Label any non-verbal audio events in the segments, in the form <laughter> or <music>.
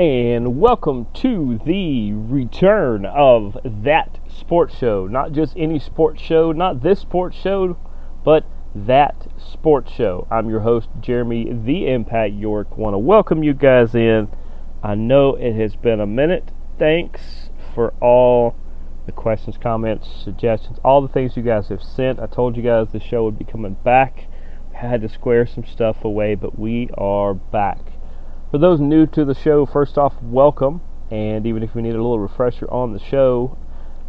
And welcome to the return of that sports show. Not just any sports show, not this sports show, but that sports show. I'm your host, Jeremy the Impact York. Want to welcome you guys in. I know it has been a minute. Thanks for all the questions, comments, suggestions, all the things you guys have sent. I told you guys the show would be coming back. Had to square some stuff away, but we are back. For those new to the show, first off, welcome. And even if we need a little refresher on the show,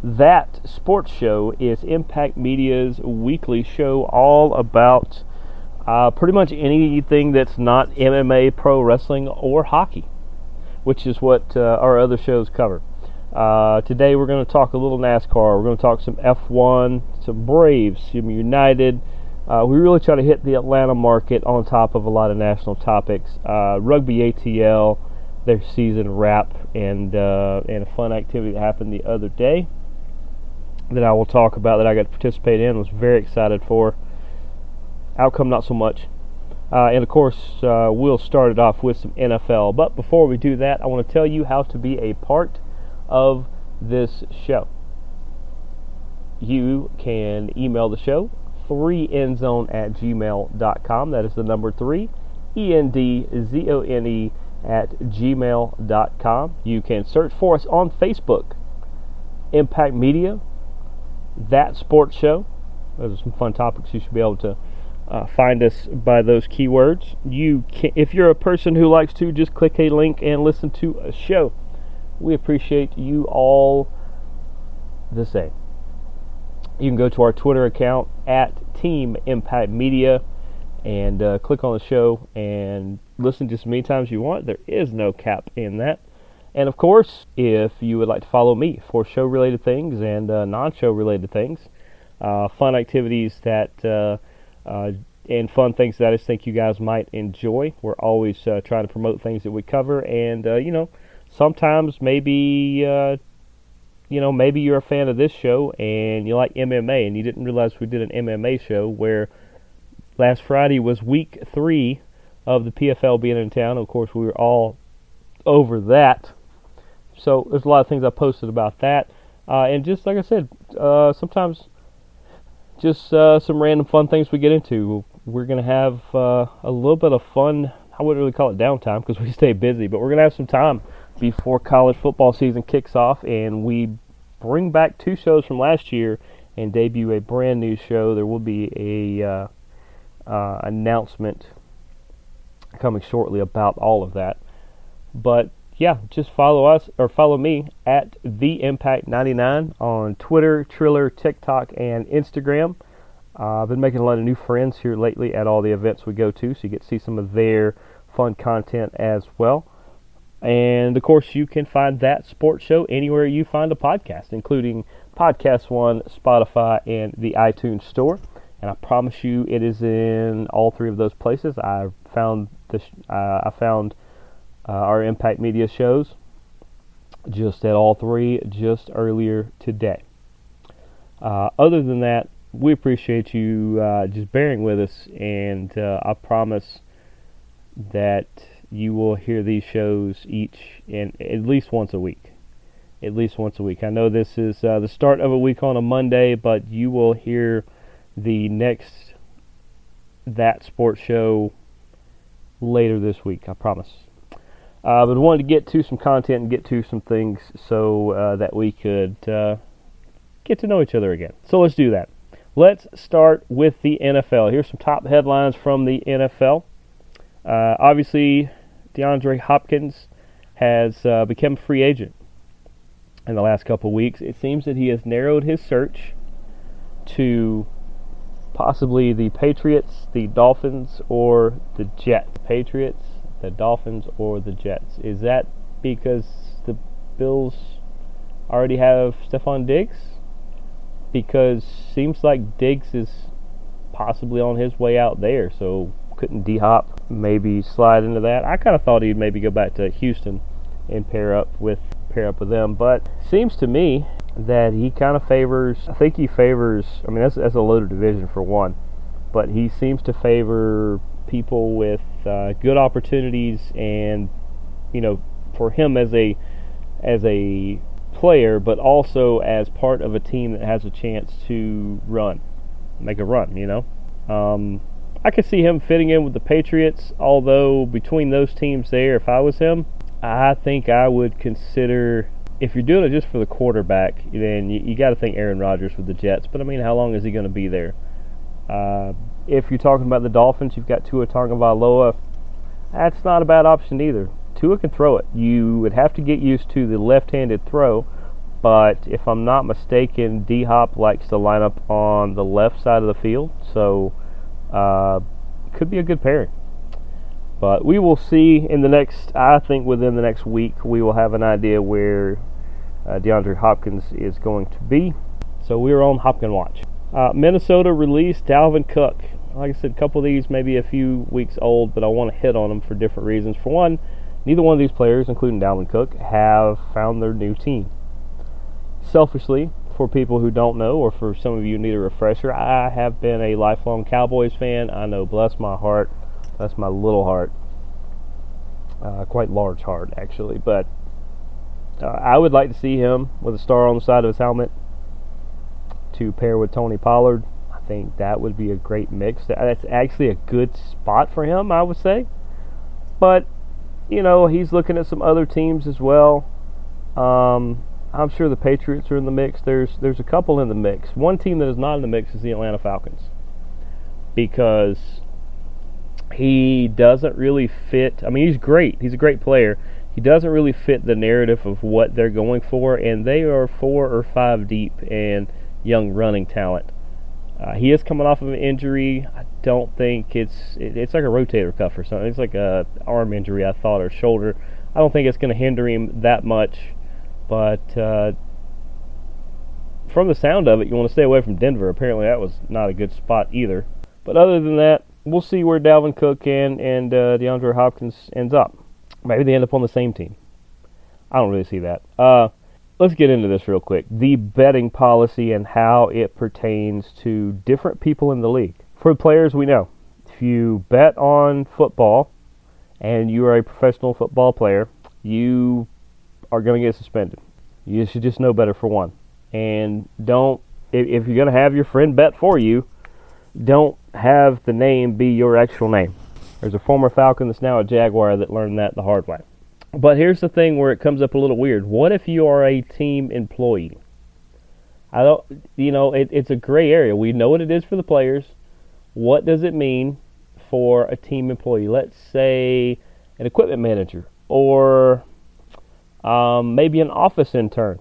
that sports show is Impact Media's weekly show all about uh, pretty much anything that's not MMA, pro wrestling, or hockey, which is what uh, our other shows cover. Uh, today we're going to talk a little NASCAR. We're going to talk some F1, some Braves, some United. Uh, we really try to hit the Atlanta market on top of a lot of national topics. Uh, rugby ATL, their season wrap, and uh, and a fun activity that happened the other day that I will talk about that I got to participate in. Was very excited for. Outcome not so much. Uh, and of course, uh, we'll start it off with some NFL. But before we do that, I want to tell you how to be a part of this show. You can email the show 3endzone at gmail.com. That is the number 3, E N D Z O N E at gmail.com. You can search for us on Facebook, Impact Media, That Sports Show. Those are some fun topics. You should be able to uh, find us by those keywords. You can, if you're a person who likes to just click a link and listen to a show, we appreciate you all the same you can go to our Twitter account at Team Impact Media and uh, click on the show and listen as many times you want. There is no cap in that. And of course, if you would like to follow me for show related things and uh, non show related things, uh, fun activities that uh, uh, and fun things that I just think you guys might enjoy. We're always uh, trying to promote things that we cover, and you know, sometimes maybe you know, maybe you're a fan of this show and you like MMA and you didn't realize we did an MMA show where last Friday was week three of the PFL being in town. Of course, we were all over that. So there's a lot of things I posted about that. Uh, and just like I said, uh, sometimes just uh, some random fun things we get into. We're going to have uh, a little bit of fun. I wouldn't really call it downtime because we <laughs> stay busy, but we're going to have some time before college football season kicks off and we bring back two shows from last year and debut a brand new show. There will be a uh, uh, announcement coming shortly about all of that. But yeah, just follow us or follow me at the Impact 99 on Twitter, Triller, TikTok, and Instagram. Uh, I've been making a lot of new friends here lately at all the events we go to, so you get to see some of their fun content as well. And of course, you can find that sports show anywhere you find a podcast, including Podcast One, Spotify, and the iTunes Store. And I promise you, it is in all three of those places. I found this. Uh, I found uh, our Impact Media shows just at all three just earlier today. Uh, other than that, we appreciate you uh, just bearing with us, and uh, I promise that you will hear these shows each and at least once a week. At least once a week. I know this is uh, the start of a week on a Monday, but you will hear the next that sports show later this week. I promise. Uh, but wanted to get to some content and get to some things so uh, that we could uh, get to know each other again. So let's do that. Let's start with the NFL. Here's some top headlines from the NFL. Uh, obviously, DeAndre Hopkins has uh, become a free agent in the last couple weeks. It seems that he has narrowed his search to possibly the Patriots, the Dolphins, or the Jets. Patriots, the Dolphins, or the Jets. Is that because the Bills already have Stefon Diggs? Because seems like Diggs is possibly on his way out there, so couldn't D Hop maybe slide into that? I kind of thought he'd maybe go back to Houston and pair up with pair up with them, but seems to me that he kind of favors. I think he favors. I mean, that's that's a loaded division for one, but he seems to favor people with uh, good opportunities and you know for him as a as a player, but also as part of a team that has a chance to run, make a run. You know, um, I could see him fitting in with the Patriots. Although between those teams there, if I was him, I think I would consider. If you're doing it just for the quarterback, then you, you got to think Aaron Rodgers with the Jets. But I mean, how long is he going to be there? Uh, if you're talking about the Dolphins, you've got Tua Tagovailoa. That's not a bad option either. Tua can throw it. You would have to get used to the left-handed throw, but if I'm not mistaken, D Hop likes to line up on the left side of the field, so uh, could be a good pairing. But we will see in the next. I think within the next week we will have an idea where uh, DeAndre Hopkins is going to be. So we are on Hopkins watch. Uh, Minnesota released Dalvin Cook. Like I said, a couple of these maybe a few weeks old, but I want to hit on them for different reasons. For one, neither one of these players, including Dalvin Cook, have found their new team. Selfishly, for people who don't know, or for some of you need a refresher, I have been a lifelong Cowboys fan. I know, bless my heart, bless my little heart, uh, quite large heart actually, but uh, I would like to see him with a star on the side of his helmet to pair with Tony Pollard. I think that would be a great mix. That's actually a good spot for him, I would say. But, you know, he's looking at some other teams as well. Um, I'm sure the Patriots are in the mix. There's there's a couple in the mix. One team that is not in the mix is the Atlanta Falcons. Because he doesn't really fit. I mean, he's great. He's a great player. He doesn't really fit the narrative of what they're going for, and they are four or five deep. And young running talent. Uh, he is coming off of an injury. I don't think it's it, it's like a rotator cuff or something. It's like a arm injury, I thought, or shoulder. I don't think it's going to hinder him that much, but uh, from the sound of it, you want to stay away from Denver. Apparently, that was not a good spot either. But other than that, we'll see where Dalvin Cook and and uh, DeAndre Hopkins ends up. Maybe they end up on the same team. I don't really see that. Uh, let's get into this real quick. The betting policy and how it pertains to different people in the league. For players, we know if you bet on football and you are a professional football player, you are going to get suspended. You should just know better for one. And don't, if, if you're going to have your friend bet for you, don't have the name be your actual name. There's a former Falcon that's now a Jaguar that learned that the hard way. But here's the thing where it comes up a little weird. What if you are a team employee? I don't, you know, it, it's a gray area. We know what it is for the players. What does it mean for a team employee? Let's say an equipment manager or um, maybe an office intern.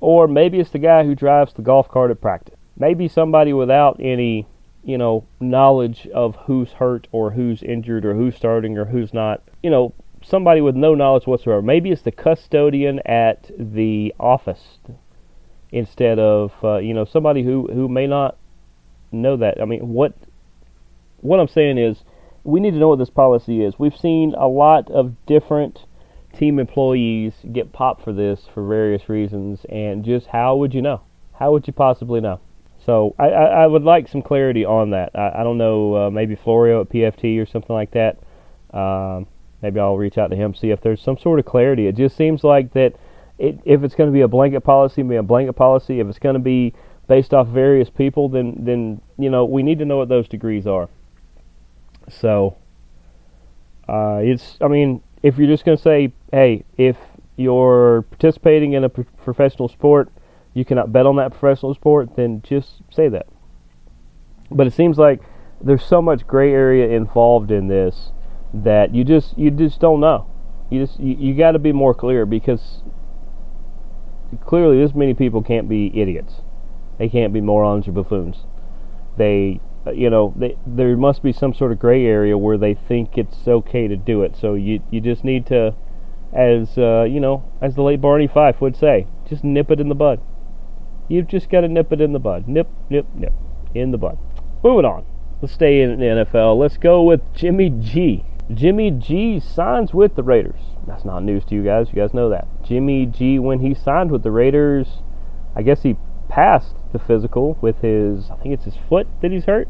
Or maybe it's the guy who drives the golf cart at practice. Maybe somebody without any, you know, knowledge of who's hurt or who's injured or who's starting or who's not. You know, somebody with no knowledge whatsoever. Maybe it's the custodian at the office instead of uh, you know somebody who who may not know that. I mean, what what I'm saying is we need to know what this policy is. We've seen a lot of different team employees get popped for this for various reasons, and just how would you know? How would you possibly know? So I, I, I would like some clarity on that. I, I don't know, uh, maybe Florio at PFT or something like that. Um, maybe I'll reach out to him see if there's some sort of clarity. It just seems like that it, if it's going to be a blanket policy, be a blanket policy. If it's going to be based off various people, then then you know we need to know what those degrees are. So uh, it's I mean if you're just going to say hey if you're participating in a pro- professional sport, you cannot bet on that professional sport, then just say that. But it seems like there's so much gray area involved in this that you just you just don't know. You just you, you got to be more clear because clearly this many people can't be idiots. They can't be morons or buffoons. They you know they, there must be some sort of gray area where they think it's okay to do it. So you you just need to as uh, you know, as the late Barney Fife would say, just nip it in the bud. You've just got to nip it in the bud. Nip, nip, nip, in the bud. Moving on. Let's stay in the NFL. Let's go with Jimmy G. Jimmy G signs with the Raiders. That's not news to you guys. You guys know that. Jimmy G, when he signed with the Raiders, I guess he passed the physical with his, I think it's his foot that he's hurt,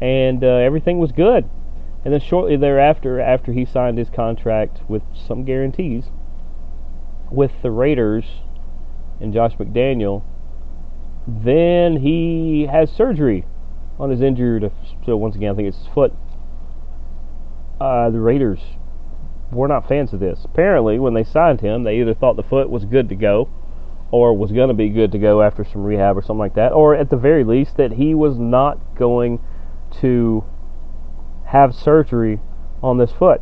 and uh, everything was good. And then shortly thereafter, after he signed his contract with some guarantees with the Raiders and Josh McDaniel, then he has surgery on his injured. So once again, I think it's his foot. Uh, the Raiders were not fans of this. Apparently, when they signed him, they either thought the foot was good to go, or was going to be good to go after some rehab or something like that, or at the very least that he was not going to have surgery on this foot.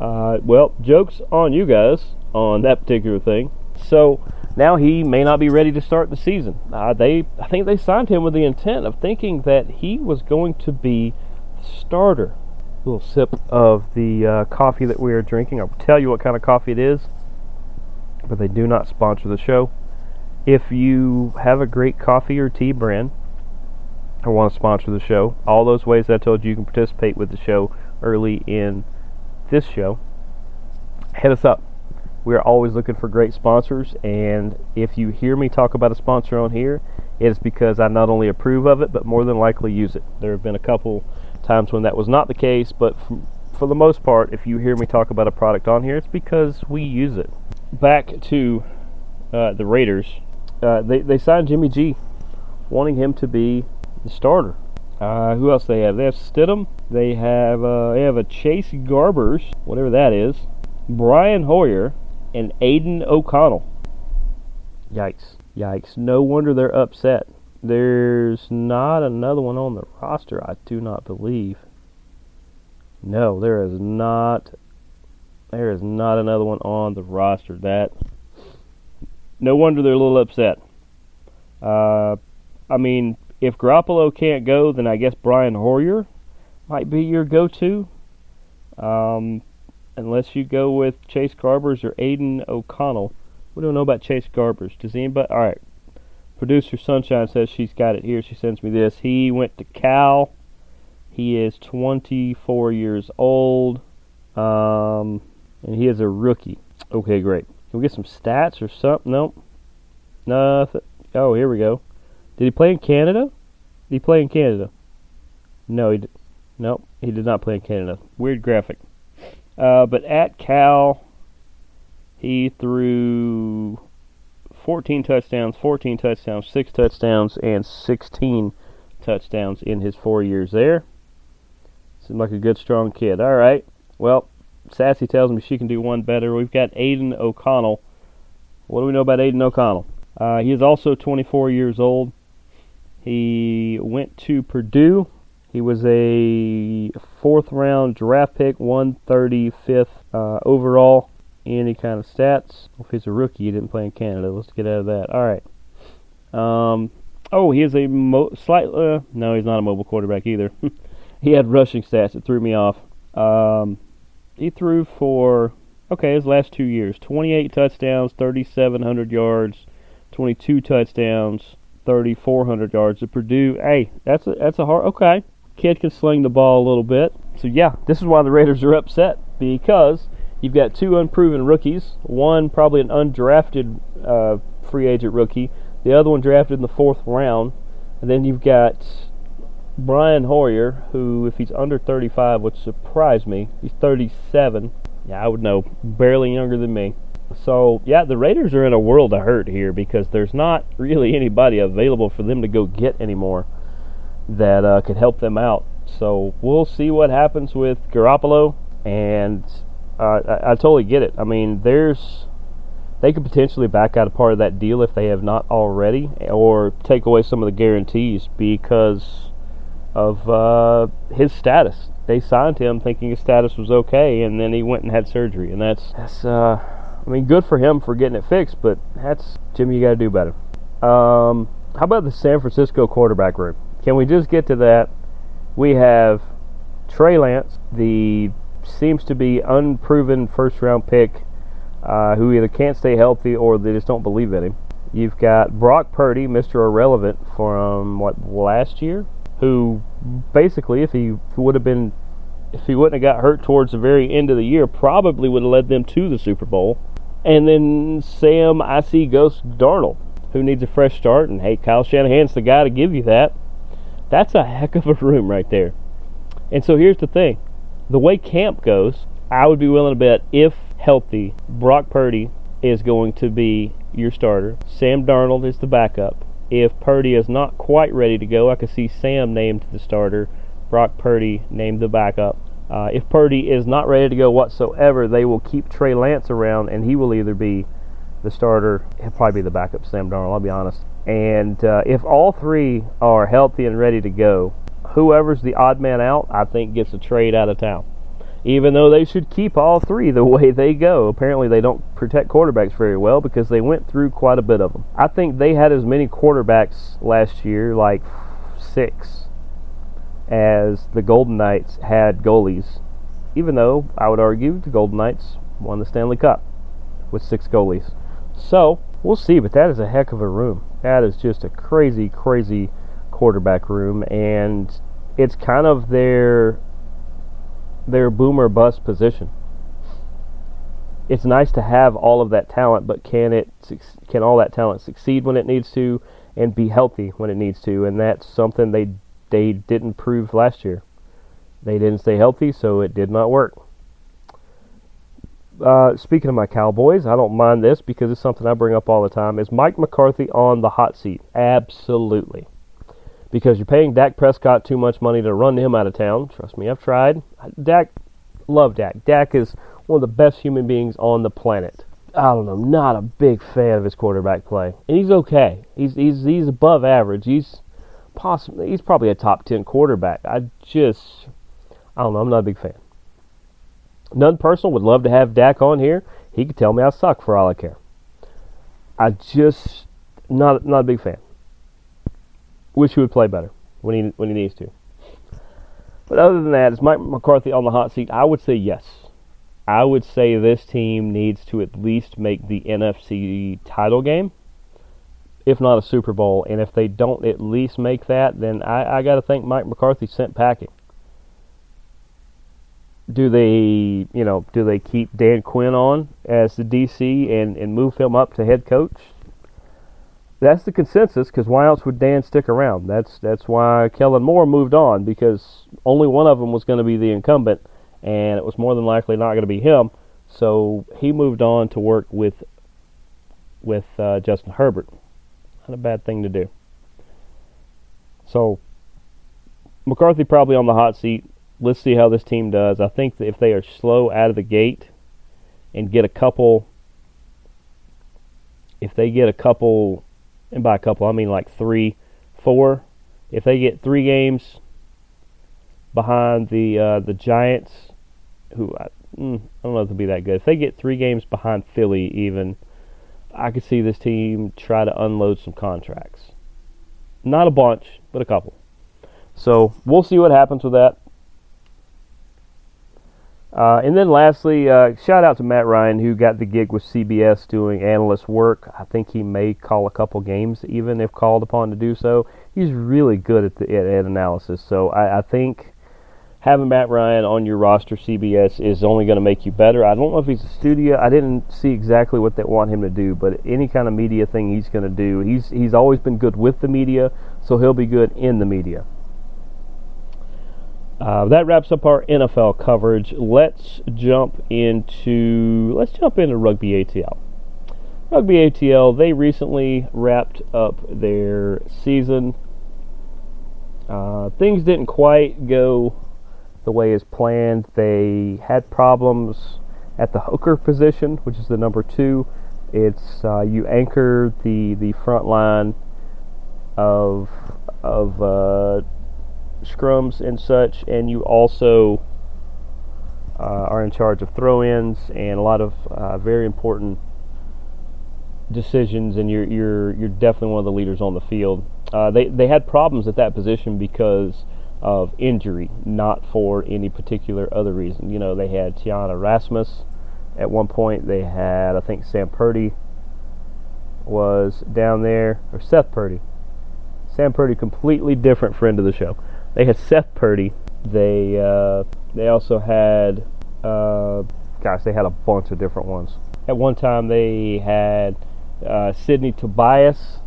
Uh, well, jokes on you guys on that particular thing. So now he may not be ready to start the season. Uh, they, I think they signed him with the intent of thinking that he was going to be the starter. A little sip of the uh, coffee that we are drinking. I'll tell you what kind of coffee it is, but they do not sponsor the show. If you have a great coffee or tea brand or want to sponsor the show, all those ways I told you you can participate with the show early in this show, hit us up. We are always looking for great sponsors, and if you hear me talk about a sponsor on here, it is because I not only approve of it, but more than likely use it. There have been a couple times when that was not the case, but for the most part, if you hear me talk about a product on here, it's because we use it. Back to uh, the Raiders, uh, they they signed Jimmy G, wanting him to be the starter. Uh, who else they have? They have Stidham. They have uh, they have a Chase Garbers, whatever that is. Brian Hoyer and Aidan O'Connell. Yikes! Yikes! No wonder they're upset. There's not another one on the roster. I do not believe. No, there is not. There is not another one on the roster. That. No wonder they're a little upset. Uh, I mean, if Garoppolo can't go, then I guess Brian Hoyer might be your go-to. Um, unless you go with Chase Garbers or Aidan O'Connell. We don't know about Chase Garbers. Does anybody? All right. Producer Sunshine says she's got it here. She sends me this. He went to Cal. He is 24 years old. Um, and he is a rookie. Okay, great. Can we get some stats or something? Nope. Nothing. Oh, here we go. Did he play in Canada? Did he play in Canada? No, he did. Nope, he did not play in Canada. Weird graphic. Uh, but at Cal, he threw 14 touchdowns, 14 touchdowns, 6 touchdowns, and 16 touchdowns in his four years there. Seemed like a good, strong kid. All right. Well, Sassy tells me she can do one better. We've got Aidan O'Connell. What do we know about Aidan O'Connell? Uh, he is also 24 years old. He went to Purdue. He was a fourth round draft pick, 135th uh, overall. Any kind of stats? If he's a rookie, he didn't play in Canada. Let's get out of that. All right. Um, oh, he is a mo- slight. Uh, no, he's not a mobile quarterback either. <laughs> he had rushing stats that threw me off. Um, he threw for okay his last two years: 28 touchdowns, 3,700 yards, 22 touchdowns, 3,400 yards. At Purdue, hey, that's a that's a hard. Okay, kid can sling the ball a little bit. So yeah, this is why the Raiders are upset because you've got two unproven rookies. One probably an undrafted uh, free agent rookie. The other one drafted in the fourth round, and then you've got Brian Hoyer, who, if he's under 35, would surprise me. He's 37. Yeah, I would know. Barely younger than me. So, yeah, the Raiders are in a world of hurt here because there's not really anybody available for them to go get anymore that uh, could help them out. So, we'll see what happens with Garoppolo. And uh, I, I totally get it. I mean, there's. They could potentially back out a part of that deal if they have not already, or take away some of the guarantees because of uh, his status. They signed him thinking his status was okay, and then he went and had surgery, and that's that's. Uh, I mean, good for him for getting it fixed, but that's Jimmy. You got to do better. Um, how about the San Francisco quarterback room? Can we just get to that? We have Trey Lance, the seems to be unproven first round pick uh, who either can't stay healthy or they just don't believe in him. You've got Brock Purdy, Mr. Irrelevant from what last year, who basically, if he would have been, if he wouldn't have got hurt towards the very end of the year, probably would have led them to the Super Bowl. And then Sam, I see Ghost Darnold, who needs a fresh start, and hey, Kyle Shanahan's the guy to give you that. That's a heck of a room right there. And so here's the thing: the way camp goes, I would be willing to bet if healthy, Brock Purdy is going to be your starter. Sam Darnold is the backup. If Purdy is not quite ready to go, I could see Sam named the starter, Brock Purdy named the backup. Uh, if Purdy is not ready to go whatsoever, they will keep Trey Lance around, and he will either be the starter, he'll probably be the backup, Sam Darnold, I'll be honest. And uh, if all three are healthy and ready to go, whoever's the odd man out, I think gets a trade out of town even though they should keep all three the <laughs> way they go. Apparently, they don't protect quarterbacks very well because they went through quite a bit of them. I think they had as many quarterbacks last year, like six, as the Golden Knights had goalies, even though I would argue the Golden Knights won the Stanley Cup with six goalies. So, we'll see, but that is a heck of a room. That is just a crazy, crazy quarterback room, and it's kind of their their boomer bust position. It's nice to have all of that talent, but can it can all that talent succeed when it needs to and be healthy when it needs to? And that's something they they didn't prove last year. They didn't stay healthy, so it did not work. Uh, speaking of my Cowboys, I don't mind this because it's something I bring up all the time. Is Mike McCarthy on the hot seat? Absolutely because you're paying Dak Prescott too much money to run him out of town. Trust me, I've tried. Dak, love Dak. Dak is one of the best human beings on the planet. I don't know, not a big fan of his quarterback play, and he's okay. He's he's he's above average. He's possibly he's probably a top ten quarterback. I just I don't know. I'm not a big fan. None personal. Would love to have Dak on here. He could tell me I suck for all I care. I just not not a big fan wish he would play better when he when he needs to. But other than that, is Mike McCarthy on the hot seat? I would say yes. I would say this team needs to at least make the NFC title game, if not a Super Bowl. And if they don't at least make that, then I, I got to think Mike McCarthy sent packing. Do they, you know, do they keep Dan Quinn on as the DC and, and move him up to head coach? That's the consensus because why else would Dan stick around? That's that's why Kellen Moore moved on because only one of them was going to be the incumbent, and it was more than likely not going to be him. So he moved on to work with with uh, Justin Herbert. Not a bad thing to do. So McCarthy probably on the hot seat. Let's see how this team does. I think if they are slow out of the gate and get a couple, if they get a couple and by a couple I mean like three, four. If they get three games behind the uh, the Giants, who I, mm, I don't know if they'll be that good. If they get three games behind Philly, even I could see this team try to unload some contracts. Not a bunch, but a couple. So we'll see what happens with that. Uh, and then lastly, uh, shout out to Matt Ryan who got the gig with CBS doing analyst work. I think he may call a couple games even if called upon to do so. He's really good at the at, at analysis. So I, I, think having Matt Ryan on your roster, CBS, is only going to make you better. I don't know if he's a studio. I didn't see exactly what they want him to do, but any kind of media thing he's going to do, he's he's always been good with the media, so he'll be good in the media. Uh, that wraps up our NFL coverage. Let's jump into let's jump into rugby ATL. Rugby ATL they recently wrapped up their season. Uh, things didn't quite go the way as planned. They had problems at the hooker position, which is the number two. It's uh, you anchor the the front line of of uh, scrums and such, and you also uh, are in charge of throw-ins and a lot of uh, very important decisions, and you're you're you're definitely one of the leaders on the field. Uh, they they had problems at that position because of injury, not for any particular other reason. You know, they had Tiana Rasmus at one point they had, I think Sam Purdy was down there, or Seth Purdy. Sam Purdy, completely different friend of the show. They had Seth Purdy. They uh, they also had, uh, gosh, they had a bunch of different ones. At one time they had uh, Sidney Tobias,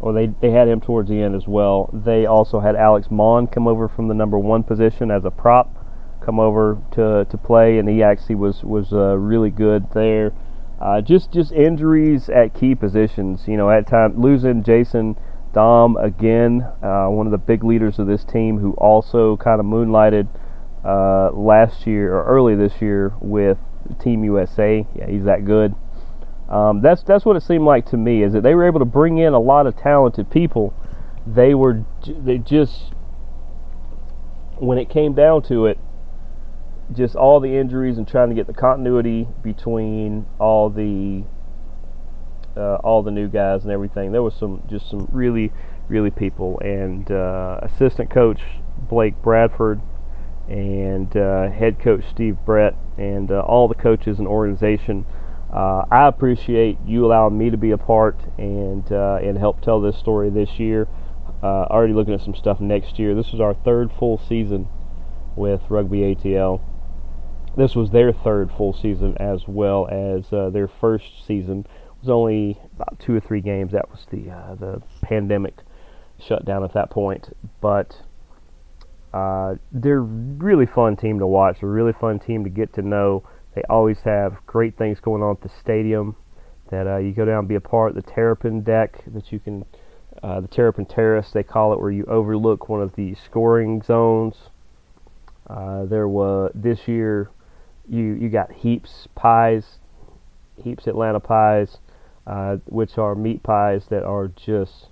or they, they had him towards the end as well. They also had Alex Mon come over from the number one position as a prop, come over to, to play, and he actually was was uh, really good there. Uh, just just injuries at key positions. You know, at time losing Jason Damm again, uh, one of the big leaders of this team, who also kind of moonlighted uh, last year or early this year with Team USA. Yeah, he's that good. Um, that's that's what it seemed like to me is that they were able to bring in a lot of talented people. They were they just when it came down to it, just all the injuries and trying to get the continuity between all the uh, all the new guys and everything. There was some just some really really people and uh, assistant coach Blake Bradford and uh, head coach Steve Brett and uh, all the coaches and organization uh, I appreciate you allowing me to be a part and uh, and help tell this story this year. Already looking at some stuff next year. This is our third full season with Rugby ATL. This was their third full season as well as uh, their first season. Was only about two or three games. That was the uh, the pandemic shutdown at that point, but. Uh, they're really fun team to watch. A really fun team to get to know they always have great things going on at the stadium. That uh, you go down and be a part. of The Terrapin deck that you can, uh, the Terrapin Terrace they call it, where you overlook one of the scoring zones. Uh, there was this year, you you got heaps pies, heaps Atlanta pies, uh, which are meat pies that are just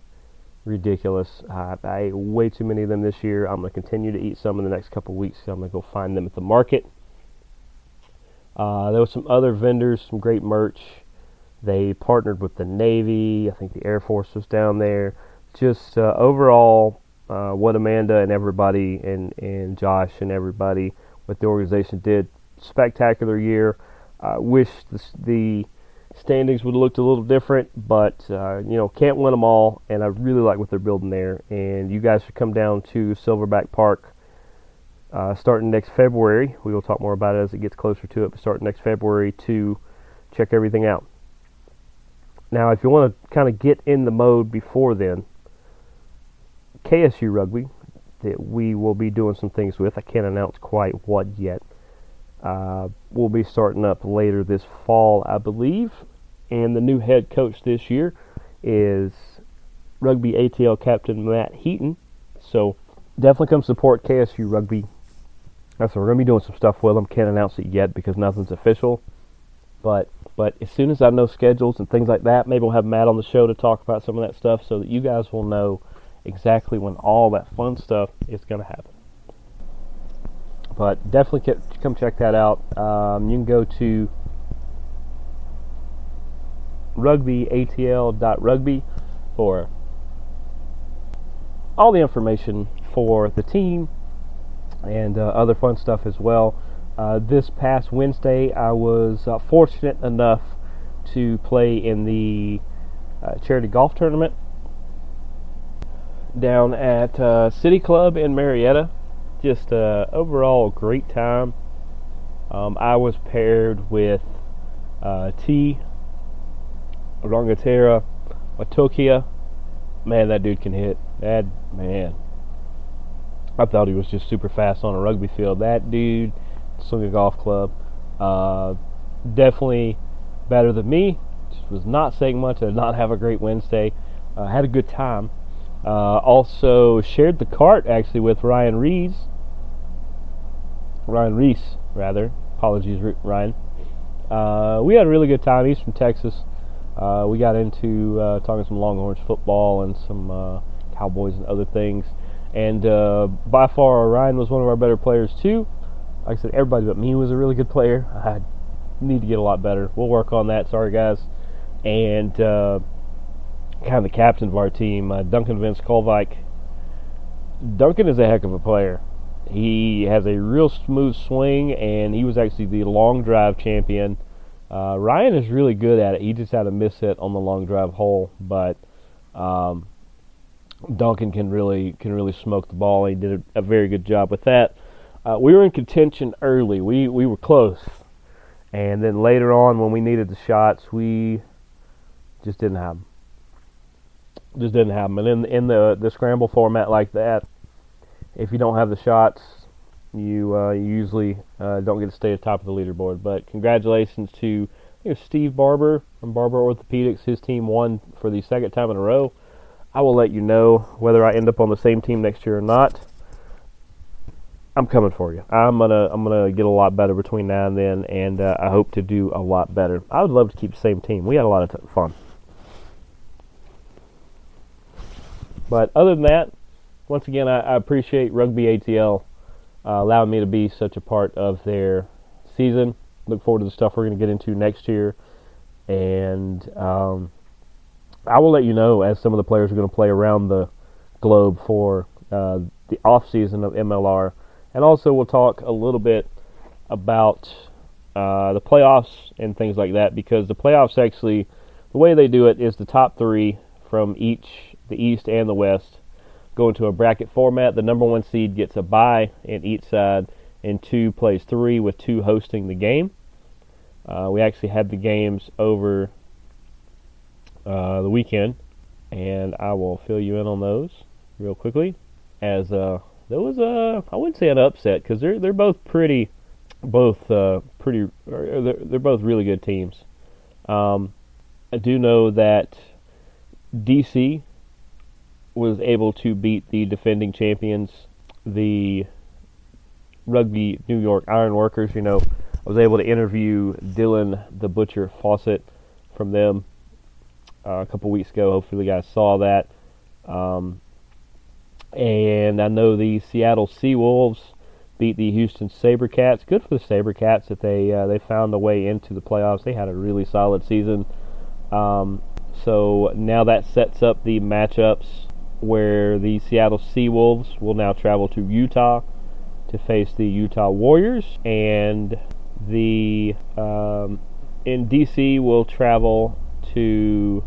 ridiculous. I ate way too many of them this year. I'm gonna continue to eat some in the next couple weeks. I'm gonna go find them at the market. Uh, there was some other vendors, some great merch. They partnered with the Navy. I think the Air Force was down there. Just uh, overall, uh, what Amanda and everybody and, and Josh and everybody with the organization did. Spectacular year. I wish the, the, standings would have looked a little different, but uh, you know can't win them all. And I really like what they're building there. And you guys should come down to Silverback Park uh, starting next February. We will talk more about it as it gets closer to it, but starting next February to check everything out. Now, if you want to kind of get in the mode before then, KSU Rugby, that we will be doing some things with. I can't announce quite what yet. Uh, we'll be starting up later this fall, I believe. And the new head coach this year is Rugby ATL captain Matt Heaton. So definitely come support KSU Rugby so we're gonna be doing some stuff with them. Can't announce it yet because nothing's official. But but as soon as I know schedules and things like that, maybe we'll have Matt on the show to talk about some of that stuff, so that you guys will know exactly when all that fun stuff is gonna happen. But definitely come check that out. Um, you can go to rugbyatl.rugby for all the information for the team and uh, other fun stuff as well. Uh, this past Wednesday, I was uh, fortunate enough to play in the uh, charity golf tournament down at uh, City Club in Marietta. Just uh, overall great time. Um, I was paired with T. Rangatera Watokia. Man, that dude can hit. That man, I thought he was just super fast on a rugby field. That dude, swing a golf club, uh, definitely better than me. Just was not saying much. I did not have a great Wednesday. Uh, had a good time. Uh, also shared the cart actually with Ryan Rees. Ryan Reese, rather. Apologies, Ryan. Uh, we had a really good time. He's from Texas. Uh, we got into uh, talking some Longhorns football and some uh, Cowboys and other things. And uh, by far, Ryan was one of our better players too. Like I said, everybody but me was a really good player. I need to get a lot better. We'll work on that. Sorry, guys. And uh, kind of the captain of our team, Duncan Vince Kolvike. Duncan is a heck of a player. He has a real smooth swing, and he was actually the long drive champion. Uh, Ryan is really good at it. He just had a miss hit on the long drive hole, but um, Duncan can really can really smoke the ball. He did a, a very good job with that. Uh, we were in contention early. We we were close, and then later on when we needed the shots, we just didn't have them. Just didn't have them. And in in the the scramble format like that, if you don't have the shots, you, uh, you usually uh, don't get to stay at the top of the leaderboard. But congratulations to Steve Barber from Barber Orthopedics. His team won for the second time in a row. I will let you know whether I end up on the same team next year or not. I'm coming for you. I'm gonna I'm gonna get a lot better between now and then, and uh, I hope to do a lot better. I would love to keep the same team. We had a lot of t- fun. But other than that, once again, I, I appreciate Rugby ATL uh, allowing me to be such a part of their season. Look forward to the stuff we're going to get into next year, and um, I will let you know as some of the players are going to play around the globe for uh, the off season of MLR, and also we'll talk a little bit about uh, the playoffs and things like that because the playoffs actually the way they do it is the top three from each the East and the West go into a bracket format. The number one seed gets a bye in each side, and two plays three with two hosting the game. Uh, we actually had the games over uh, the weekend, and I will fill you in on those real quickly. As uh, there was a, I wouldn't say an upset because they're they're both pretty, both uh, pretty, they're, they're both really good teams. Um, I do know that DC was able to beat the defending champions, the Rugby New York Ironworkers. You know, I was able to interview Dylan the Butcher Fawsitt from them uh, a couple weeks ago. Hopefully, you guys saw that. Um, and I know the Seattle Seawolves beat the Houston SaberCats. Good for the SaberCats that they uh, they found a way into the playoffs. They had a really solid season. Um, so now that sets up the matchups where the Seattle Seawolves will now travel to Utah to face the Utah Warriors, and the um, in DC will travel to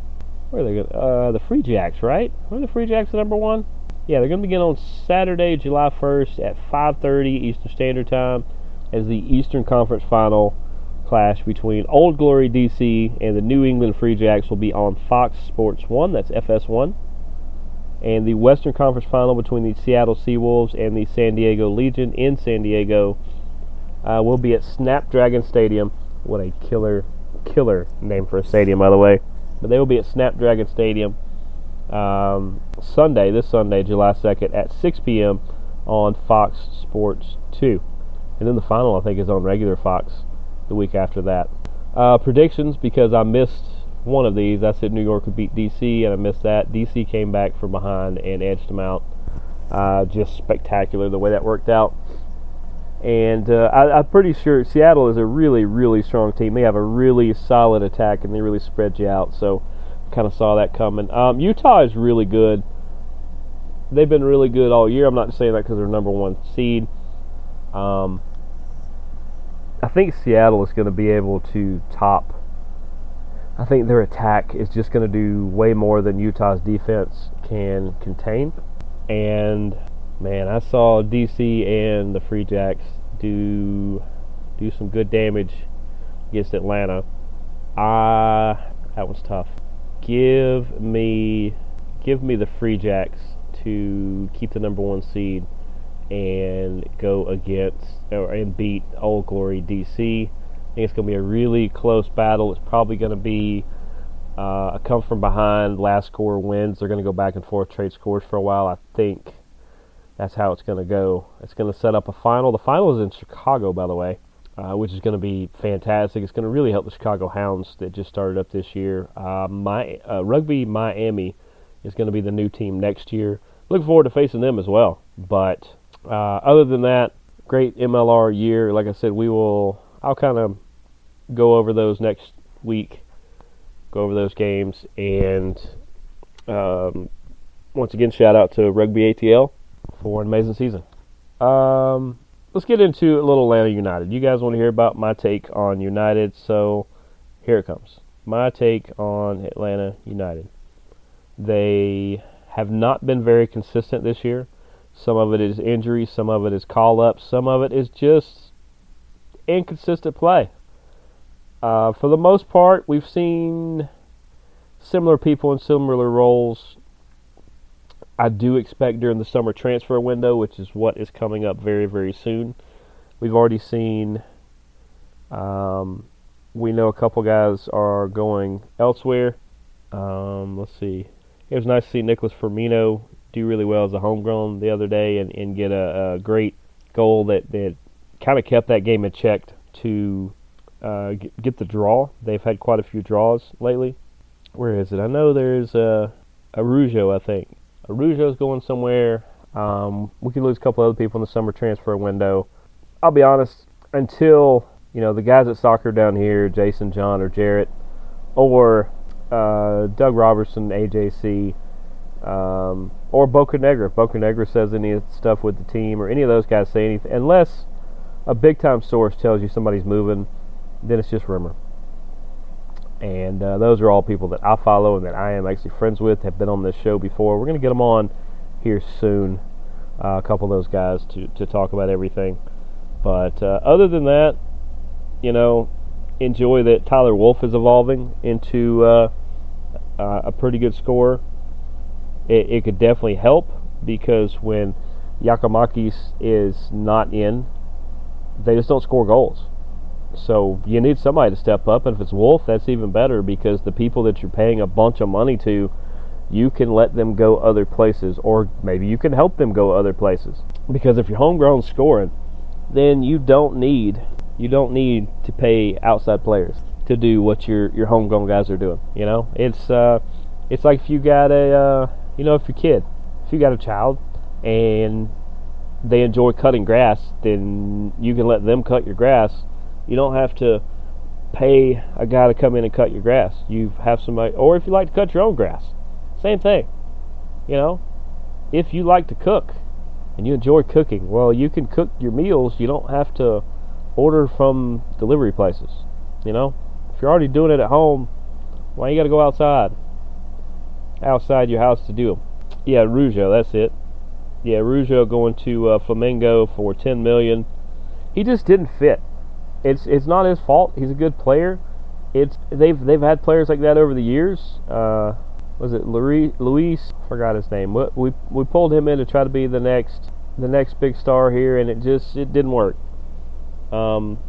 where are they going? Uh, the Free Jacks, right? Where are the Free Jacks number one? Yeah, they're going to begin on Saturday, July 1st at 5:30 Eastern Standard Time as the Eastern Conference Final clash between Old Glory DC and the New England Free Jacks will be on Fox Sports 1. That's FS1 and the Western Conference Final between the Seattle Seawolves and the San Diego Legion in San Diego uh, will be at Snapdragon Stadium. What a killer, killer name for a stadium, by the way. But they will be at Snapdragon Stadium um, Sunday, this Sunday, July 2nd, at 6 p.m. on Fox Sports 2. And then the final, I think, is on regular Fox the week after that. Uh, predictions, because I missed one of these. I said New York would beat DC, and I missed that. DC came back from behind and edged them out. Uh, just spectacular the way that worked out. And uh, I, am pretty sure Seattle is a really, really strong team. They have a really solid attack, and they really spread you out. So, kind of saw that coming. Um, Utah is really good. They've been really good all year. I'm not saying that because they're number one seed. Um, I think Seattle is going to be able to top I think their attack is just going to do way more than Utah's defense can contain. And man, I saw DC and the Free Jacks do do some good damage against Atlanta. Ah, that was tough. Give me give me the Free Jacks to keep the number one seed and go against or and beat Old Glory DC think it's going to be a really close battle. It's probably going to be uh, a come from behind, last score wins. They're going to go back and forth, trade scores for a while. I think that's how it's going to go. It's going to set up a final. The final is in Chicago, by the way, uh, which is going to be fantastic. It's going to really help the Chicago Hounds that just started up this year. Uh, my uh, Rugby Miami is going to be the new team next year. Looking forward to facing them as well. But uh, other than that, great MLR year. Like I said, we will. I'll kind of go over those next week, go over those games, and um, once again, shout out to Rugby ATL for an amazing season. Um, let's get into a little Atlanta United. You guys want to hear about my take on United, so here it comes. My take on Atlanta United. They have not been very consistent this year. Some of it is injuries, some of it is call ups, some of it is just inconsistent play. Uh, for the most part, we've seen similar people in similar roles. I do expect during the summer transfer window, which is what is coming up very, very soon. We've already seen, um, we know a couple guys are going elsewhere. Um, let's see. It was nice to see Nicholas Firmino do really well as a homegrown the other day and, and get a, a great goal that, that kind of kept that game in check to uh, get, the draw. They've had quite a few draws lately. Where is it? I know there's a, a Araujo, I think. Araujo's going somewhere. Um, we could lose a couple other people in the summer transfer window. I'll be honest, until you know the guys at soccer down here, Jason, John, or Jarrett, or uh, Doug Roberson, AJC, um, or Bocanegra. If Bocanegra says any stuff with the team, or any of those guys say anything, unless a big time source tells you somebody's moving, then it's just rumor. And uh, those are all people that I follow and that I am actually friends with, have been on this show before. We're going to get them on here soon, uh, a couple of those guys to, to talk about everything. But uh, other than that, you know, enjoy that Tyler Wolff is evolving into uh, uh, a pretty good scorer. It, it, could definitely help because when Giakoumakis is not in, they just don't score goals. So you need somebody to step up, and if it's Wolff, that's even better because the people that you're paying a bunch of money to, you can let them go other places, or maybe you can help them go other places. Because if you're homegrown scoring, then you don't need you don't need to pay outside players to do what your your homegrown guys are doing. You know, it's uh, it's like if you got a uh, you know if your kid, if you got a child, and they enjoy cutting grass, then you can let them cut your grass. You don't have to pay a guy to come in and cut your grass. You have somebody, or if you like to cut your own grass, same thing. You know, if you like to cook and you enjoy cooking, well, you can cook your meals. You don't have to order from delivery places. You know, if you're already doing it at home, why you got to go outside, outside your house to do them? Yeah, Araujo, that's it. Yeah, Araujo going to uh, Flamengo for 10 million. He just didn't fit. It's it's not his fault. He's a good player. It's they've they've had players like that over the years. Uh, was it Luis? Luis? Forgot his name. We, we we pulled him in to try to be the next the next big star here, and it just it didn't work. Um,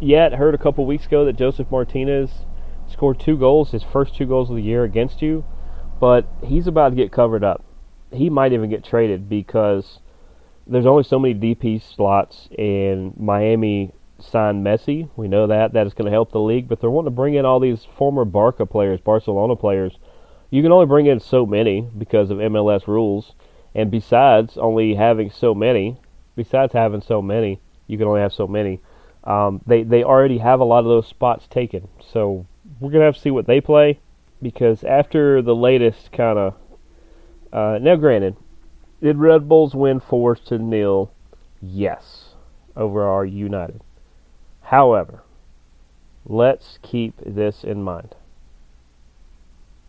yet heard a couple weeks ago that Josef Martinez scored two goals, his first two goals of the year against you, but he's about to get covered up. He might even get traded because there's only so many DP slots, and Miami signed Messi. We know that that is going to help the league, but they're wanting to bring in all these former Barca players, Barcelona players. You can only bring in so many because of MLS rules, and besides only having so many, besides having so many, you can only have so many. Um, they they already have a lot of those spots taken, so we're gonna have to see what they play because after the latest kind of uh, now, granted, did Red Bulls win four to nil? Yes, over our United. However, let's keep this in mind.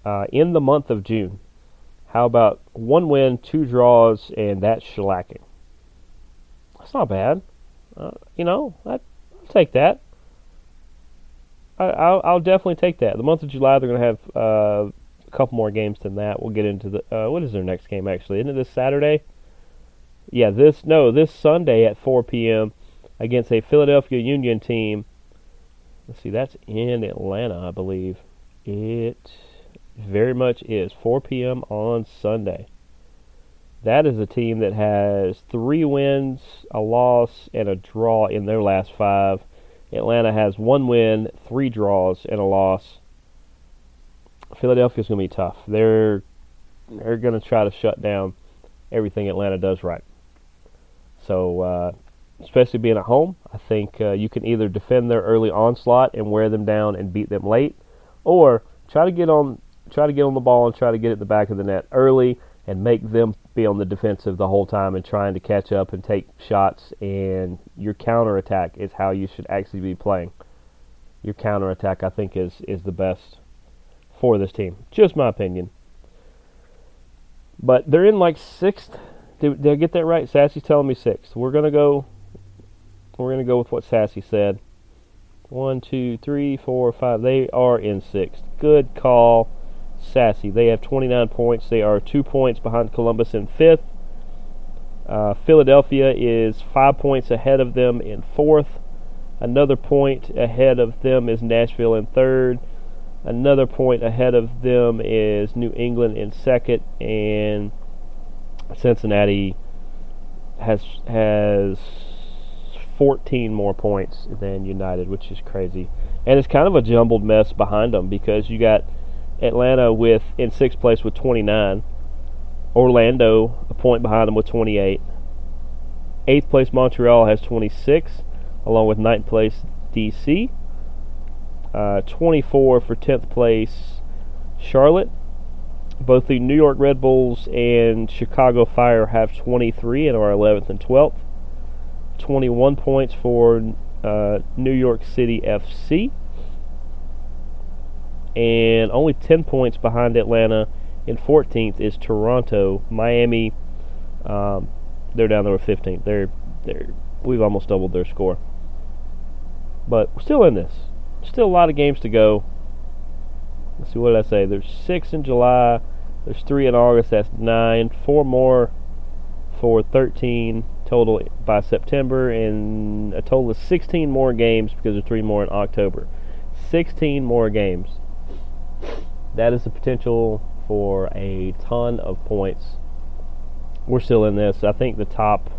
Uh, in the month of June, how about one win, two draws, and that's shellacking? That's not bad. Uh, you know, I, will take that. I, will definitely take that. The month of July, they're going to have uh, a couple more games than that. We'll get into the. Uh, what is their next game actually? Isn't it this Saturday? Yeah, this no, this Sunday at 4 p.m. against a Philadelphia Union team. Let's see, that's in Atlanta, I believe. It very much is 4 p.m. on Sunday. That is a team that has three wins, a loss, and a draw in their last five. Atlanta has one win, three draws, and a loss. Philadelphia's going to be tough. They're they're going to try to shut down everything Atlanta does right. So, uh, especially being at home, I think uh, you can either defend their early onslaught and wear them down and beat them late, or try to get on try to get on the ball and try to get at the back of the net early and make them be on the defensive the whole time and trying to catch up and take shots. And your counterattack is how you should actually be playing. Your counterattack, I think, is, is the best for this team. Just my opinion. But they're in like sixth. Did, did I get that right? Sassy's telling me sixth. We're gonna go. We're gonna go with what Sassy said. One, two, three, four, five. They are in sixth. Good call, Sassy. They have 29 points. They are two points behind Columbus in fifth. Uh, Philadelphia is five points ahead of them in fourth. Another point ahead of them is Nashville in third. Another point ahead of them is New England in second, and Cincinnati has has 14 more points than United, which is crazy. And it's kind of a jumbled mess behind them because you got Atlanta with in sixth place with 29, Orlando a point behind them with 28. Eighth place Montreal has 26, along with ninth place DC. Uh, 24 for 10th place, Charlotte. Both the New York Red Bulls and Chicago Fire have 23 and are 11th and 12th. 21 points for uh, New York City FC. And only 10 points behind Atlanta. In 14th is Toronto. Miami, um, they're down there with 15th. They're, they're, we've almost doubled their score. But we're still in this still a lot of games to go. Let's see, what did I say? There's six in July. There's three in August. That's nine. Four more for 13 total by September, and a total of 16 more games because there's three more in October. 16 more games. That is the potential for a ton of points. We're still in this. I think the top,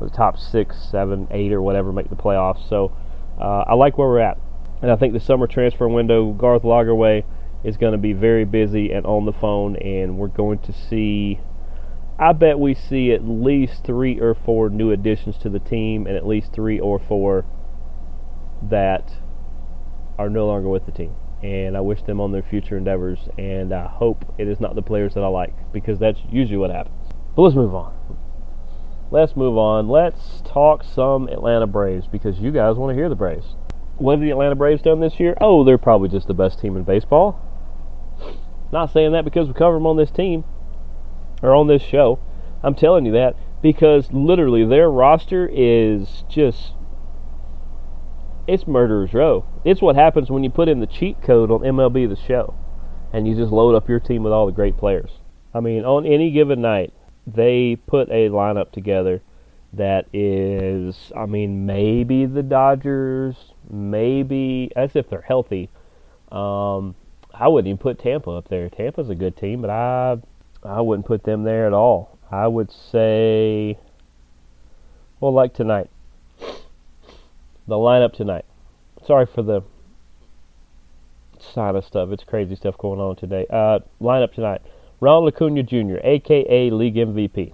the top six, seven, eight, or whatever make the playoffs. So uh, I like where we're at. And I think the summer transfer window, Garth Lagerwey is going to be very busy and on the phone, and we're going to see. I bet we see at least three or four new additions to the team, and at least three or four that are no longer with the team. And I wish them on their future endeavors, and I hope it is not the players that I like, because that's usually what happens. But let's move on. Let's move on. Let's talk some Atlanta Braves, because you guys want to hear the Braves. What have the Atlanta Braves done this year? Oh, they're probably just the best team in baseball. Not saying that because we cover them on this team or on this show. I'm telling you that because literally their roster is just it's murderer's row. It's what happens when you put in the cheat code on MLB the show and you just load up your team with all the great players. I mean, on any given night, they put a lineup together that is, I mean, maybe the Dodgers, maybe as if they're healthy. Um, I wouldn't even put Tampa up there. Tampa's a good team, but I I wouldn't put them there at all. I would say, well, like tonight, the lineup tonight. Sorry for the sign of stuff. It's crazy stuff going on today. Uh, lineup tonight: Ronald Acuna Jr., aka League MVP.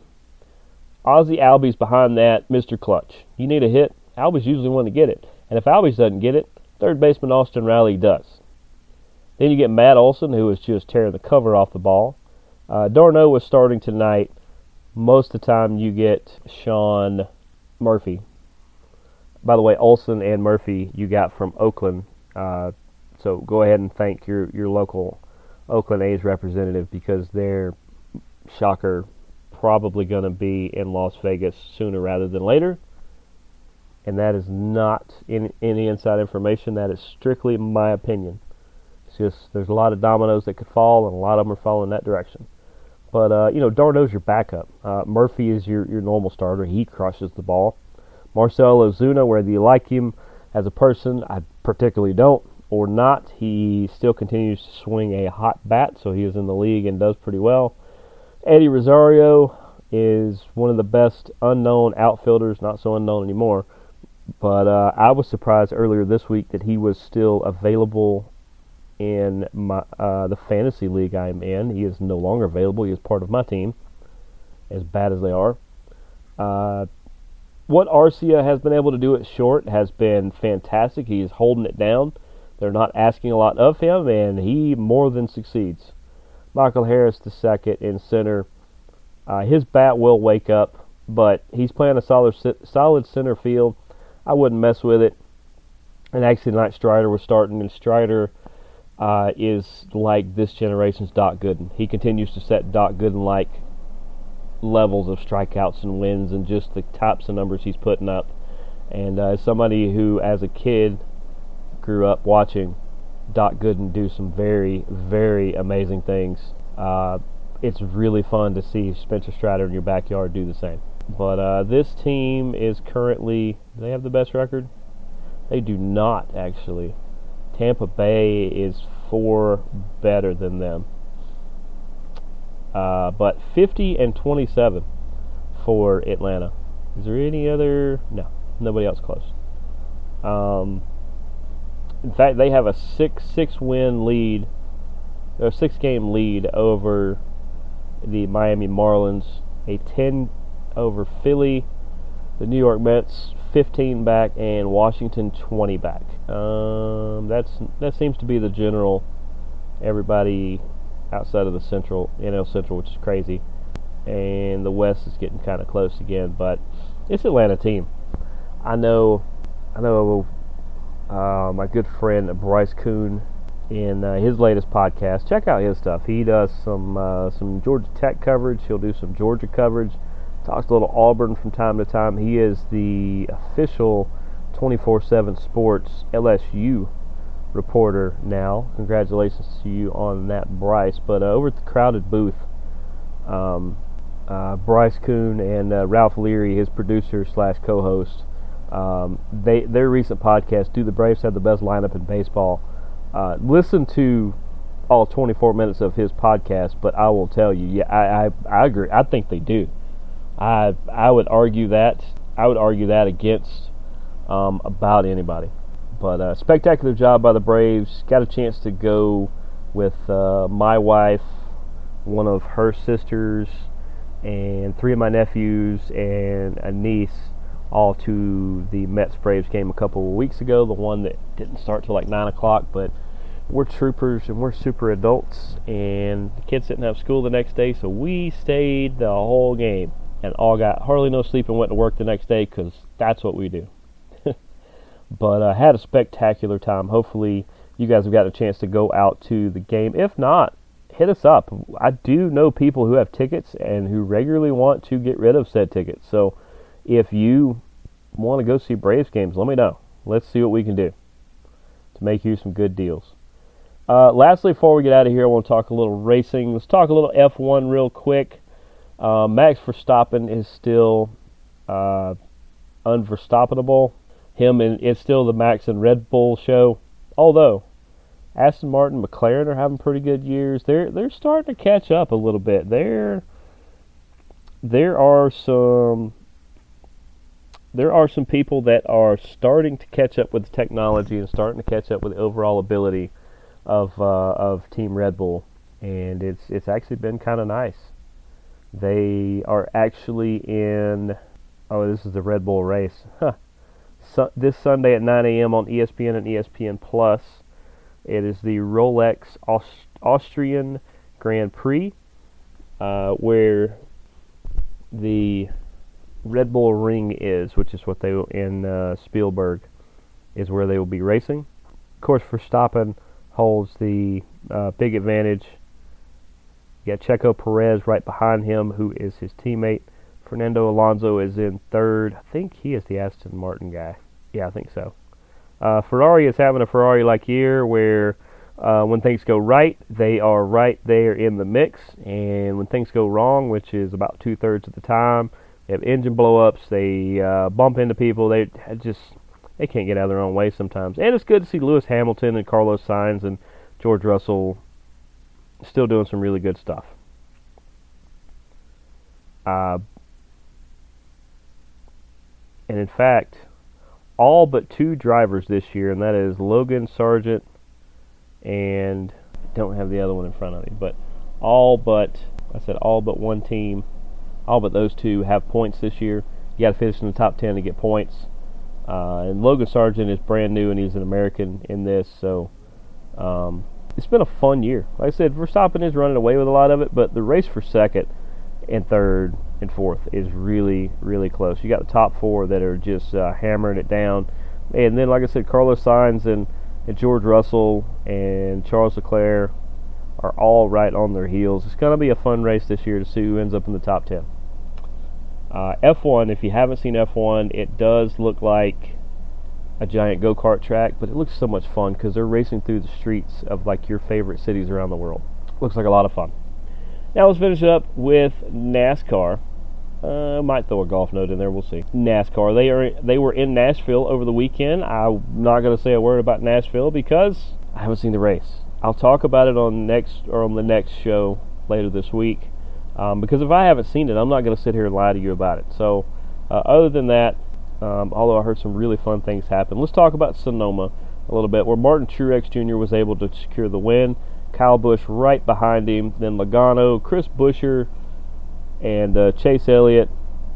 Ozzie Albies behind that, Mr. Clutch. You need a hit, Albies usually want to get it. And if Albies doesn't get it, third baseman Austin Riley does. Then you get Matt Olson, who is just tearing the cover off the ball. Uh, d'Arnaud was starting tonight. Most of the time, you get Sean Murphy. By the way, Olson and Murphy you got from Oakland. Uh, so go ahead and thank your, your local Oakland A's representative because they're, shocker, probably going to be in Las Vegas sooner rather than later. And that is not in, any inside information. That is strictly my opinion. It's just there's a lot of dominoes that could fall, and a lot of them are falling that direction. But uh, you know, d'Arnaud's your backup. Uh, Murphy is your your normal starter. He crushes the ball. Marcell Ozuna, whether you like him as a person, I particularly don't, or not, he still continues to swing a hot bat, so he is in the league and does pretty well. Eddie Rosario is one of the best unknown outfielders, not so unknown anymore. But uh, I was surprised earlier this week that he was still available in my uh, the fantasy league I'm in. He is no longer available. He is part of my team, as bad as they are. Uh, what Arcia has been able to do at short has been fantastic. He is holding it down. They're not asking a lot of him, and he more than succeeds. Michael Harris, the second in center, Uh, his bat will wake up, but he's playing a solid solid center field. I wouldn't mess with it. And actually, tonight Strider was starting, and Strider uh, is like this generation's Doc Gooden. He continues to set Doc Gooden like levels of strikeouts and wins, and just the types of numbers he's putting up. And uh, as somebody who, as a kid, grew up watching Doc Gooden do some very, very amazing things. Uh, it's really fun to see Spencer Strider in your backyard do the same. But uh, this team is currently, they have the best record? They do not, actually. Tampa Bay is four better than them. Uh, but 50 and 27 for Atlanta. Is there any other? No, nobody else close. Um, in fact, they have a six six win lead, a six game lead over the Miami Marlins, a 10 over Philly, the New York Mets 15 back, and Washington 20 back. Um, that's that seems to be the general. Everybody outside of the Central NL Central, which is crazy, and the West is getting kind of close again. But it's Atlanta team. I know, I know. Uh, my good friend Bryce Koon in uh, his latest podcast. Check out his stuff. He does some uh, some Georgia Tech coverage. He'll do some Georgia coverage. Talks a little Auburn from time to time. He is the official 24/7 Sports LSU reporter now. Congratulations to you on that, Bryce. But uh, over at the crowded booth, um, uh, Bryce Koon and uh, Ralph Leary, his producer slash co-host, um, they their recent podcast, "Do the Braves have the best lineup in baseball?" Uh, listen to all 24 minutes of his podcast, but I will tell you, yeah, I, I, I agree. I think they do. I I would argue that I would argue that against um, about anybody. But uh, spectacular job by the Braves. Got a chance to go with uh, my wife, one of her sisters, and three of my nephews and a niece all to the Mets Braves game a couple of weeks ago, the one that didn't start till like 9 o'clock, but we're troopers and we're super adults, and the kids didn't have school the next day, so we stayed the whole game and all got hardly no sleep and went to work the next day because that's what we do. But I uh, had a spectacular time. Hopefully, you guys have got a chance to go out to the game. If not, hit us up. I do know people who have tickets and who regularly want to get rid of said tickets. So if you want to go see Braves games, let me know. Let's see what we can do to make you some good deals. Uh, lastly, before we get out of here, I want to talk a little racing. Let's talk a little F1 real quick. Uh, Max Verstappen is still uh. Him and it's still the Max and Red Bull show. Although Aston Martin, McLaren are having pretty good years. They're they're starting to catch up a little bit. There there are some there are some people that are starting to catch up with the technology and starting to catch up with the overall ability of uh, of Team Red Bull, and it's it's actually been kind of nice. They are actually in. Oh, this is the Red Bull race. Huh. So, this Sunday at 9 a.m. on ESPN and ESPN Plus. It is the Rolex Aust- Austrian Grand Prix, uh, where the Red Bull Ring is, which is what they in uh, Spielberg is where they will be racing. Of course, Verstappen holds the uh, big advantage. You got Checo Perez right behind him, who is his teammate. Fernando Alonso is in third. I think he is the Aston Martin guy. Yeah, I think so. Uh, Ferrari is having a Ferrari like year where uh, when things go right, they are right there in the mix, and when things go wrong, which is about two thirds of the time, they have engine blowups. They uh, bump into people. They just they can't get out of their own way sometimes. And it's good to see Lewis Hamilton and Carlos Sainz and George Russell still doing some really good stuff. Uh, and in fact, all but two drivers this year, and that is Logan Sargeant and don't have the other one in front of me, but all but I said all but one team all but those two have points this year. You got to finish in the top 10 to get points. Uh, and Logan Sargeant is brand new and he's an American in this, so um, it's been a fun year. Like I said, Verstappen is running away with a lot of it, but the race for second, and third and fourth is really, really close. You got the top four that are just uh, hammering it down. And then, like I said, Carlos Sainz and, and George Russell and Charles Leclerc are all right on their heels. It's going to be a fun race this year to see who ends up in the top 10. Uh, F1, if you haven't seen F1, it does look like a giant go kart track, but it looks so much fun because they're racing through the streets of like your favorite cities around the world. Looks like a lot of fun. Now let's finish up with NASCAR. Uh, might throw a golf note in there. We'll see. NASCAR. They are they were in Nashville over the weekend. I'm not going to say a word about Nashville because I haven't seen the race. I'll talk about it on next or on the next show later this week. Um, because if I haven't seen it, I'm not going to sit here and lie to you about it. So, uh, other than that, um, although I heard some really fun things happen, let's talk about Sonoma a little bit, where Martin Truex Jr. was able to secure the win. Kyle Busch right behind him, then Logano, Chris Buescher, and uh, Chase Elliott.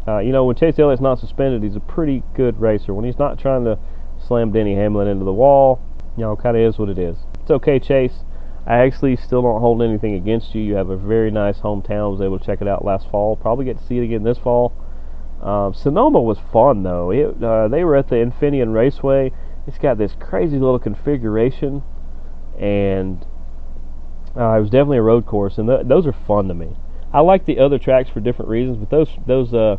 Uh, you know, when Chase Elliott's not suspended, he's a pretty good racer. When he's not trying to slam Denny Hamlin into the wall, you know, kind of is what it is. It's okay, Chase. I actually still don't hold anything against you. You have a very nice hometown. I was able to check it out last fall. Probably get to see it again this fall. Um, Sonoma was fun though. It, uh, they were at the Infineon Raceway. It's got this crazy little configuration, and uh, it was definitely a road course, and th- those are fun to me. I like the other tracks for different reasons, but those those uh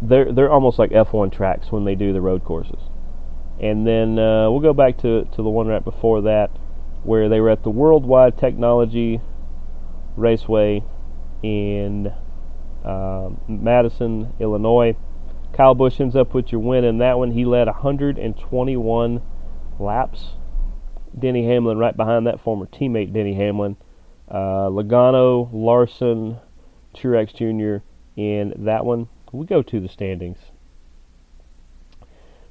they're they're almost like F1 tracks when they do the road courses. And then uh, we'll go back to to the one right before that, where they were at the Worldwide Technology Raceway in uh, Madison, Illinois. Kyle Busch ends up with your win in that one. He led 121 laps. Denny Hamlin right behind that former teammate Denny Hamlin. Uh, Logano, Larson, Truex Jr. in that one. We go to the standings.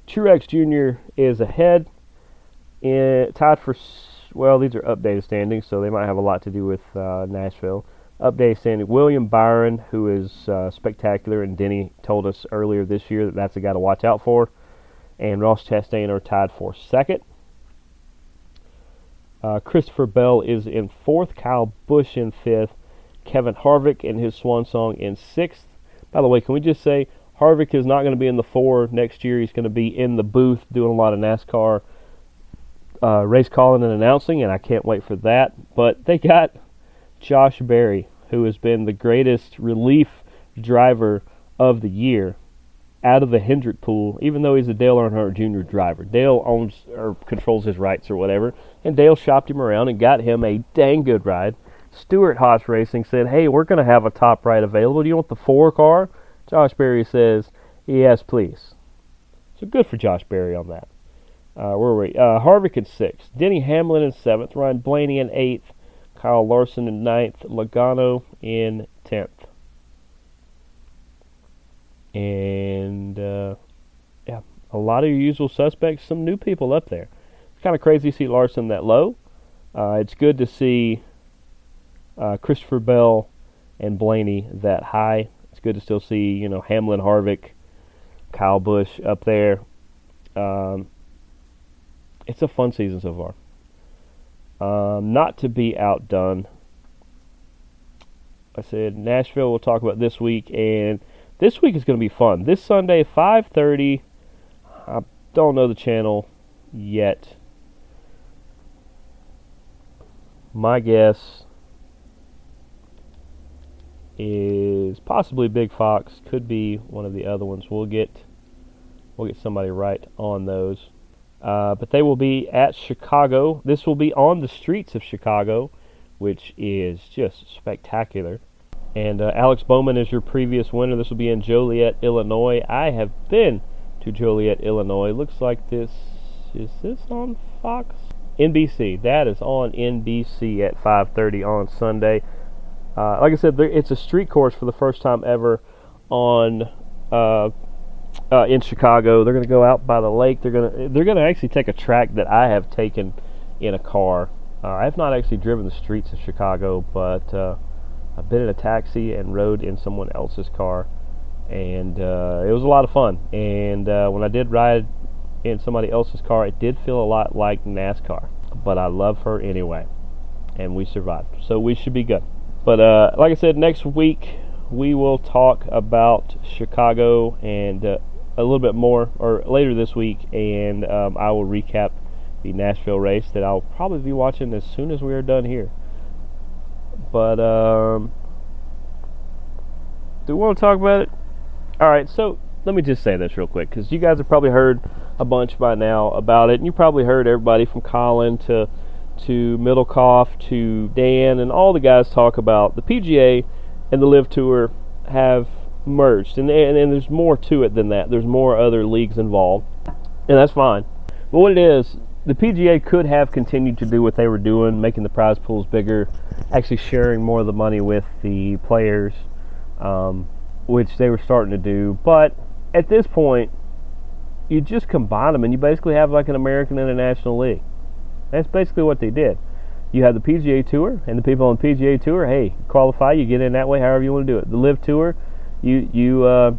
Truex Jr. is ahead, in, tied for well. These are updated standings, so they might have a lot to do with uh, Nashville. Updated standing: William Byron, who is uh, spectacular, and Denny told us earlier this year that that's a guy to watch out for. And Ross Chastain are tied for second. Uh, Christopher Bell is in fourth. Kyle Busch in fifth. Kevin Harvick in his swan song in sixth. By the way, can we just say Harvick is not going to be in the four next year? He's going to be in the booth doing a lot of NASCAR uh, race calling and announcing, and I can't wait for that. But they got Josh Berry, who has been the greatest relief driver of the year out of the Hendrick pool, even though he's a Dale Earnhardt Jr. driver. Dale owns or controls his rights or whatever, and Dale shopped him around and got him a dang good ride. Stewart Haas Racing said, "Hey, we're going to have a top ride available. Do you want the four car?" Josh Berry says, "Yes, please." So good for Josh Berry on that. Uh, where were we? Uh, Harvick in sixth, Denny Hamlin in seventh, Ryan Blaney in eighth, Kyle Larson in ninth, Logano in tenth. And uh, yeah, a lot of your usual suspects, some new people up there. Kind of crazy to see Larson that low. Uh, it's good to see uh, Christopher Bell and Blaney that high. It's good to still see you know Hamlin, Harvick, Kyle Busch up there. Um, it's a fun season so far. Um, not to be outdone. I said Nashville. We'll talk about this week, and this week is going to be fun. This Sunday, 5:30. I don't know the channel yet. My guess is possibly Big Fox. Could be one of the other ones. We'll get we'll get somebody right on those. Uh, but they will be at Chicago. This will be on the streets of Chicago, which is just spectacular. And uh, Alex Bowman is your previous winner. This will be in Joliet, Illinois. I have been to Joliet, Illinois. Looks like this is this on Fox? NBC. That is on NBC at 5:30 on Sunday. Uh, like I said, there, it's a street course for the first time ever on uh, uh, in Chicago. They're going to go out by the lake. They're going to they're going to actually take a track that I have taken in a car. Uh, I have not actually driven the streets of Chicago, but uh, I've been in a taxi and rode in someone else's car, and uh, it was a lot of fun. And when I did ride in somebody else's car, it did feel a lot like NASCAR. But I love her anyway, and we survived, so we should be good. But uh, like I said, next week we will talk about Chicago and uh, a little bit more, or later this week, and um, I will recap the Nashville race that I'll probably be watching as soon as we are done here. But um, do we want to talk about it? All right, so let me just say this real quick because you guys have probably heard a bunch by now about it, and you probably heard everybody from Colin to to Middlecoff to Dan and all the guys talk about the PGA and the LIV Tour have merged, and, and and there's more to it than that. There's more other leagues involved, and that's fine. But what it is, the PGA could have continued to do what they were doing, making the prize pools bigger, actually sharing more of the money with the players, um, which they were starting to do. But at this point, you just combine them and you basically have like an American International League. That's basically what they did. You have the PGA Tour, and the people on the PGA Tour, hey, qualify, you get in that way, however you want to do it. The LIV Tour, you you uh,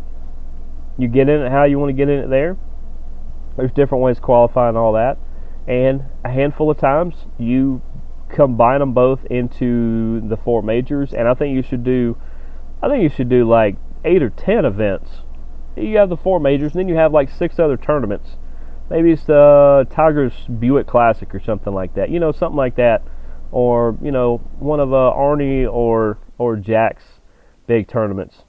you get in it how you want to get in it there. There's different ways to qualify and all that, and a handful of times you combine them both into the four majors, and I think you should do, I think you should do like eight or ten events. You have the four majors, and then you have like six other tournaments. Maybe it's the Tigers Buick Classic or something like that. You know, something like that, or you know, one of uh, Arnie or or Jack's big tournaments.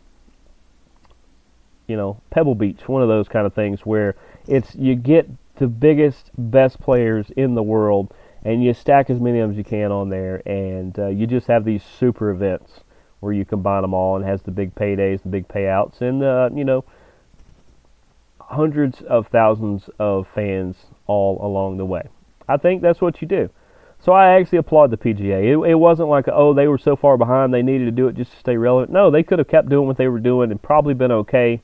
You know, Pebble Beach, one of those kind of things where it's you get the biggest, best players in the world, and you stack as many of them as you can on there, and uh, you just have these super events where you combine them all and has the big paydays, the big payouts, and uh, you know, hundreds of thousands of fans all along the way. I think that's what you do. So I actually applaud the PGA. It, it wasn't like, oh, they were so far behind they needed to do it just to stay relevant. No, they could have kept doing what they were doing and probably been okay.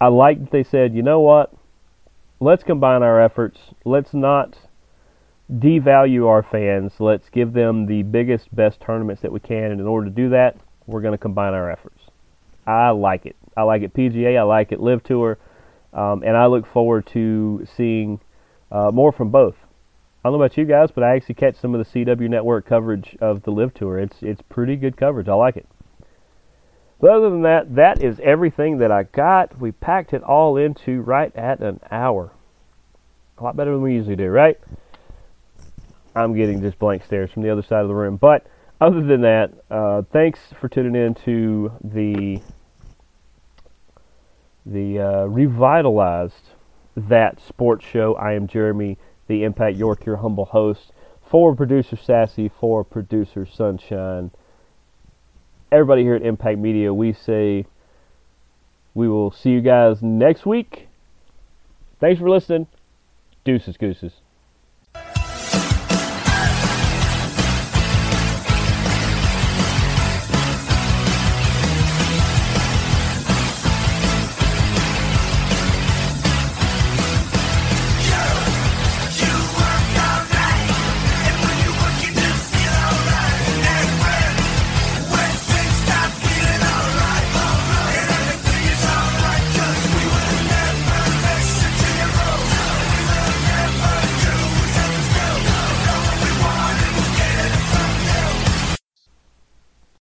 I like that they said, you know what? Let's combine our efforts. Let's not devalue our fans. Let's give them the biggest, best tournaments that we can. And in order to do that, we're going to combine our efforts. I like it. I like it PGA. I like it LIV Tour. Um, and I look forward to seeing uh, more from both. I don't know about you guys, but I actually catch some of the CW Network coverage of the LIV Tour. It's it's pretty good coverage. I like it. But other than that, that is everything that I got. We packed it all into right at an hour. A lot better than we usually do, right? I'm getting just blank stares from the other side of the room. But other than that, uh, thanks for tuning in to the the uh, revitalized that sports show. I am Jeremy, the Impact York, your humble host. For producer Sassy, for producer Sunshine. Everybody here at Impact Media, we say we will see you guys next week. Thanks for listening. Deuces, gooses.